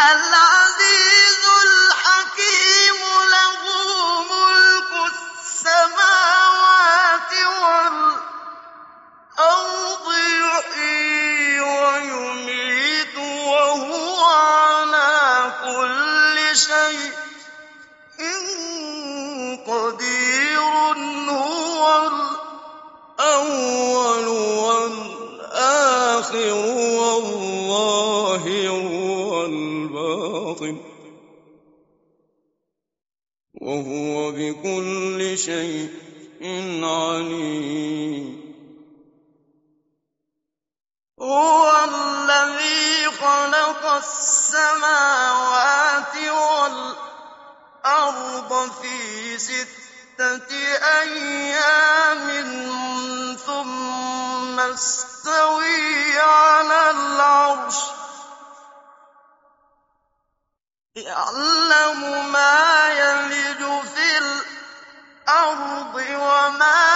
Allah. شيء عليم. هو الذي خلق السماوات والأرض في ستة أيام ثم استوي على العرش. يعلم ما الأرض وما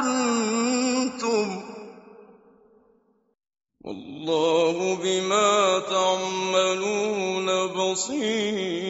كنتم والله بما تعملون بصير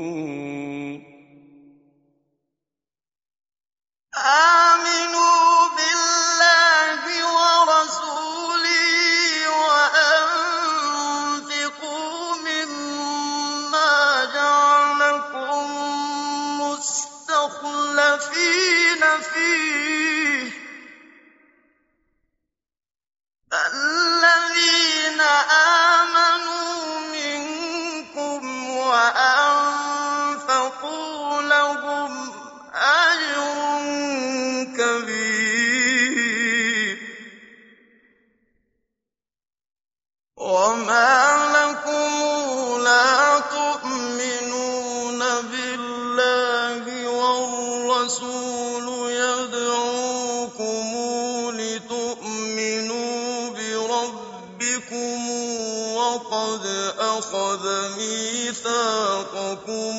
وقد أخذ ميثاقكم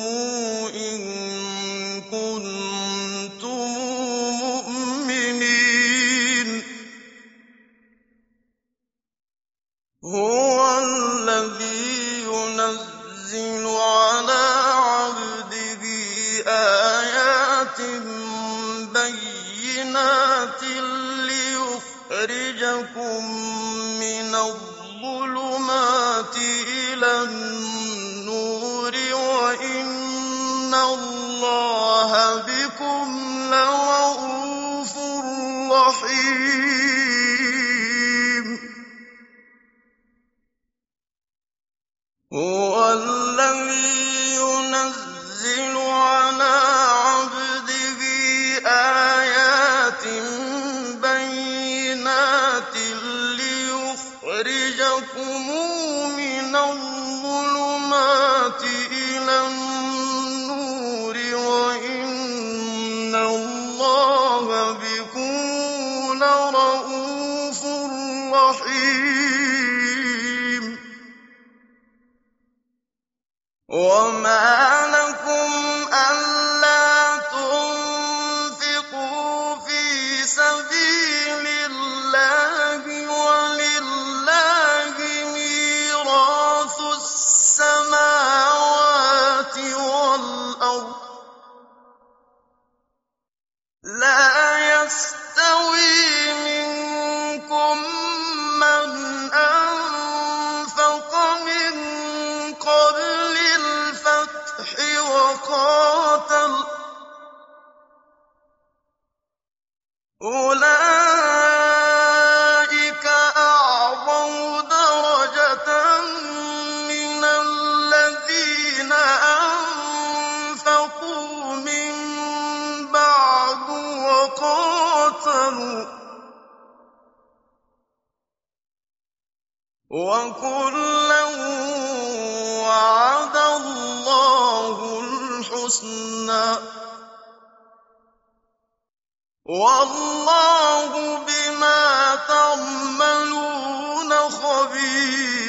الرحيم الذي وكلا وعد الله الحسنى. والله بما تعملون خبير.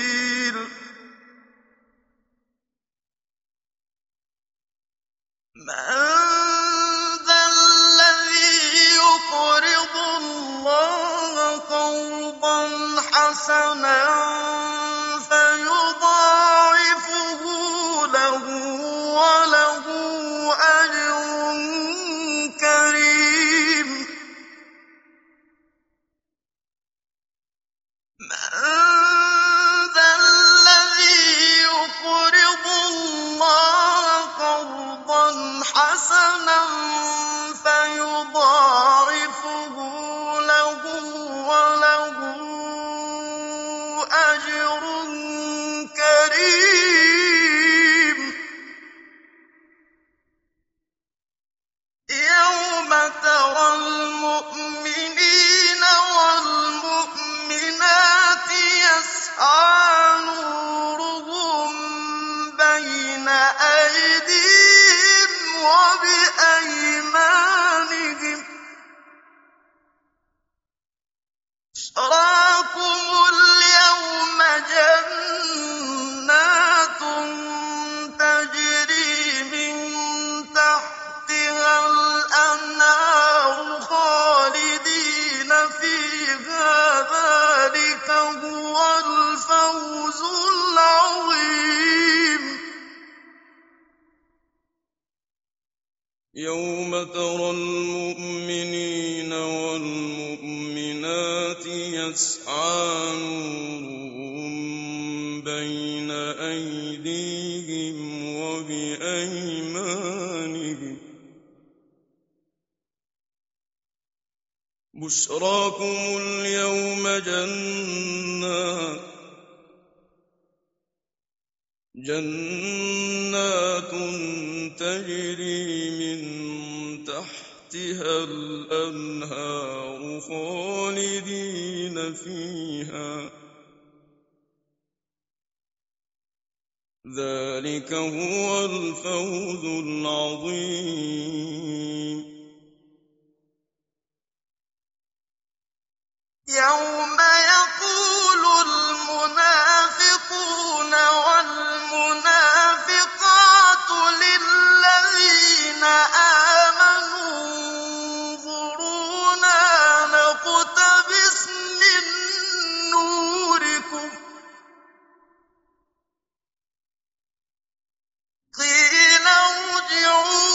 بشراكم اليوم جنات جنات تجري من تحتها الأنهار خالدين فيها. ذلك هو الفوز العظيم. يوم يقول المنافقون والمنافقات للذين آمنوا انظرونا نقتبس من نوركم قيل ارجعوا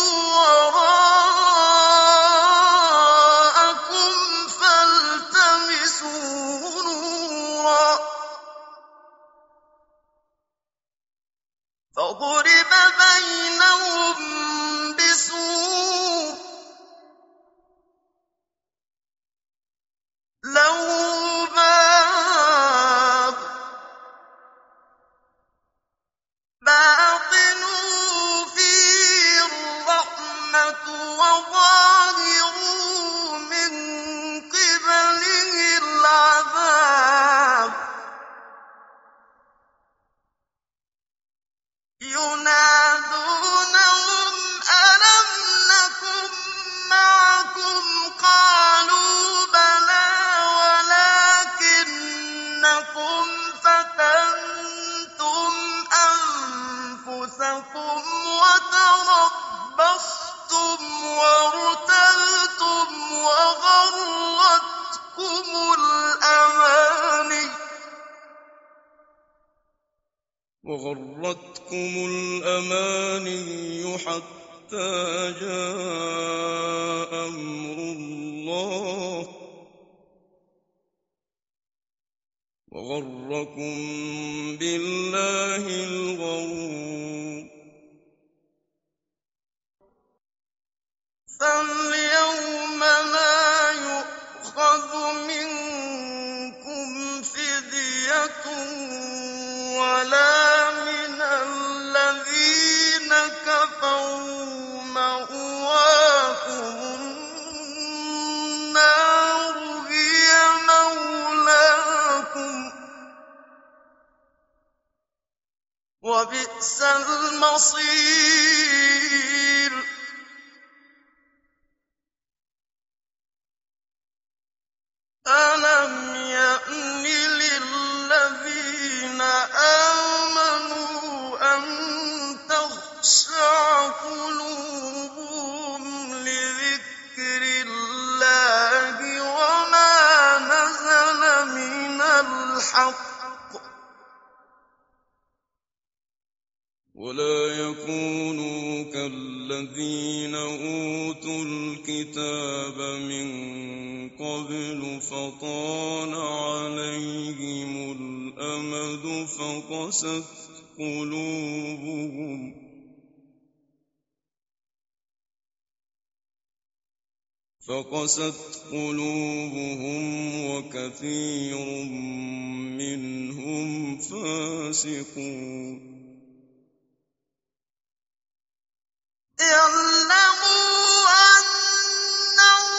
وغرتكم الأماني حتى جاء أمر الله. وغركم بالله الغرور الْمَصِيرُ. أَلَمْ يَأْنِ لِلَّذِينَ آمَنُوا أَن تَخْشَعَ قُلُوبُهُمْ لِذِكْرِ اللَّهِ وَمَا نَزَلَ مِنَ الْحَقِّ ۖ؟ ولا يكونوا كالذين أوتوا الكتاب من قبل فطال عليهم الأمد فقست قلوبهم فقست قلوبهم وكثير منهم فاسقون اعْلَمُوا أَنَّ اللَّهَ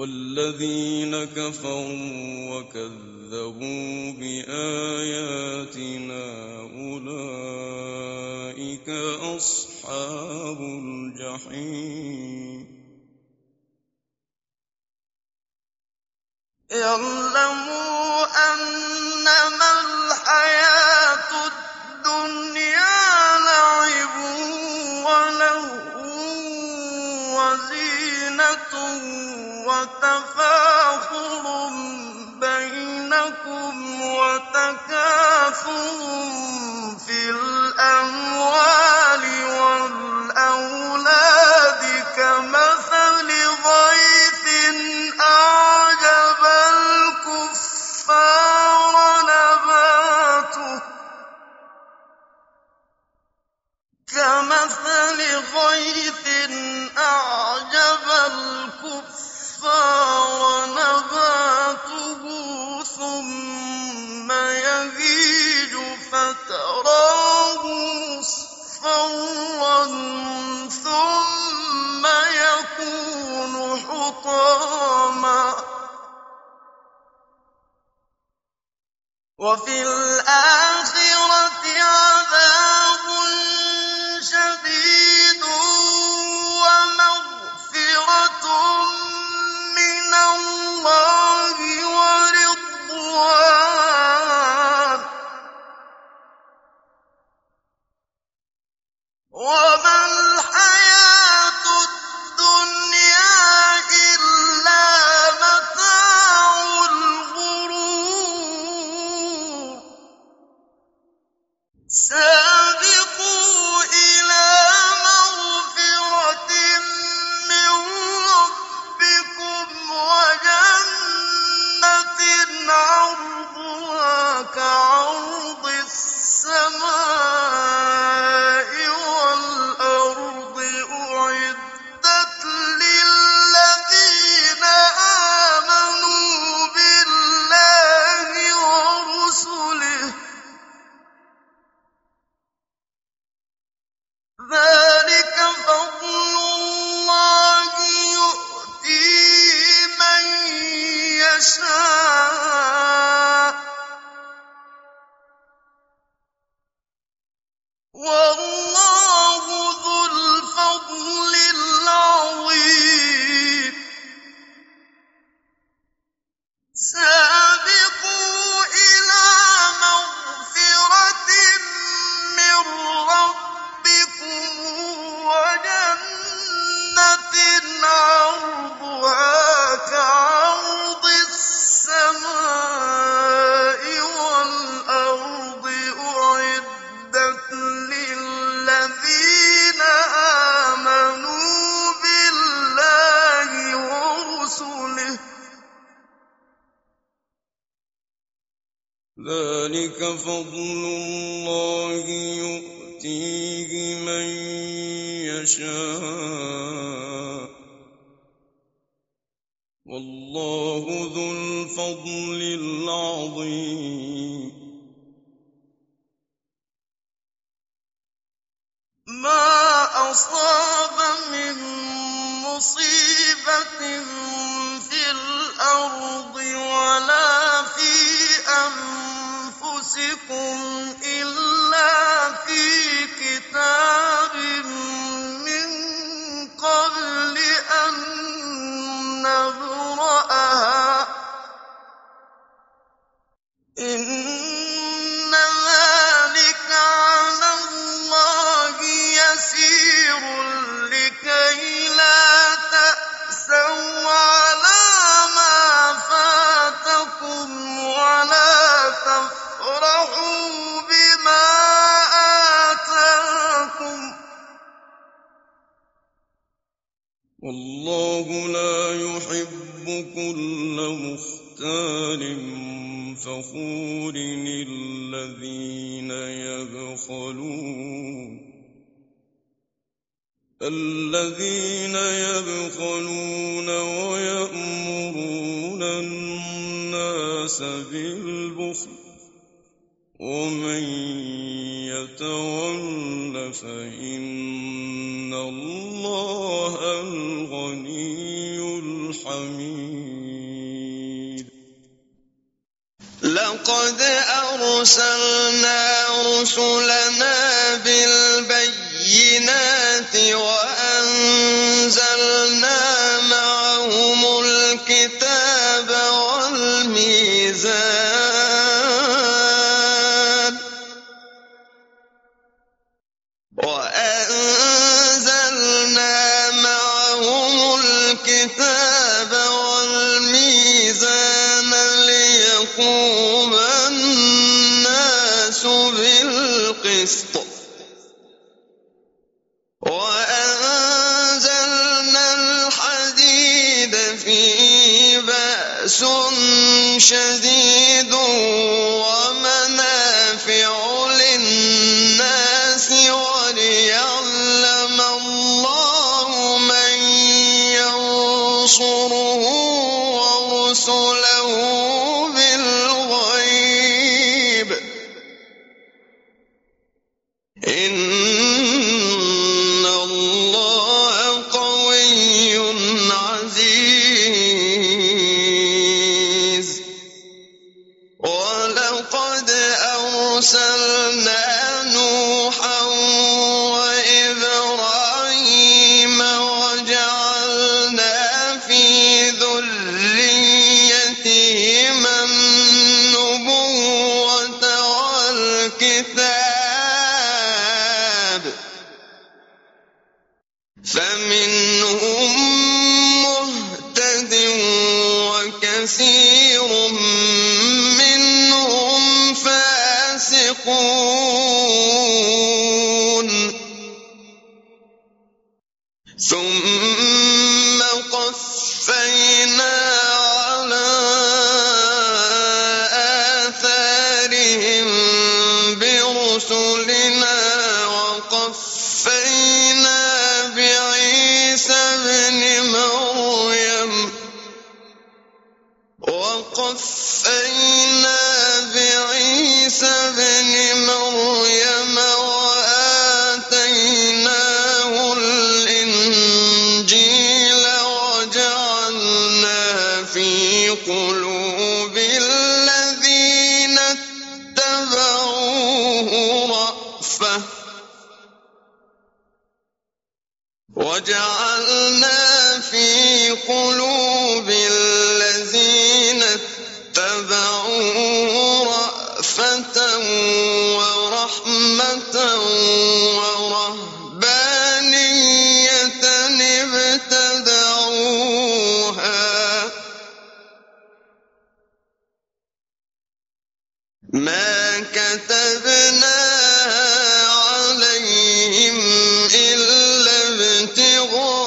وَالَّذِينَ كَفَرُوا وَكَذَّبُوا بِآيَاتِنَا أُولَٰئِكَ أَصْحَابُ الْجَحِيمِ. اعْلَمُوا أَنَّمَا الْحَيَاةُ الدُّنْيَا لَعِبٌ وَلَهْوٌ وَزِينَةٌ وَتَفَاخُرٌ بَيْنَكُمْ وَتَكَاثُرٌ فِي الْأَمْوَالِ وَالْأَوْلَادِ كَمَثَلِ فيه من يشاء. والله ذو الفضل العظيم. ما أصاب من مصيبة في الأرض ولا في أنفسكم غفور الذين يبخلون الذين يبخلون ويأمرون الناس بالبخل ومن يتول فإن الله الغني الحميد ولقد أرسلنا رسلنا بالبينات وأنزلنا بأس شديد ومنع كتبنا عليهم إلا ابتغاء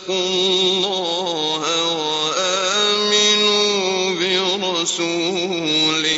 اتقوا الله وآمنوا برسوله.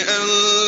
لئلا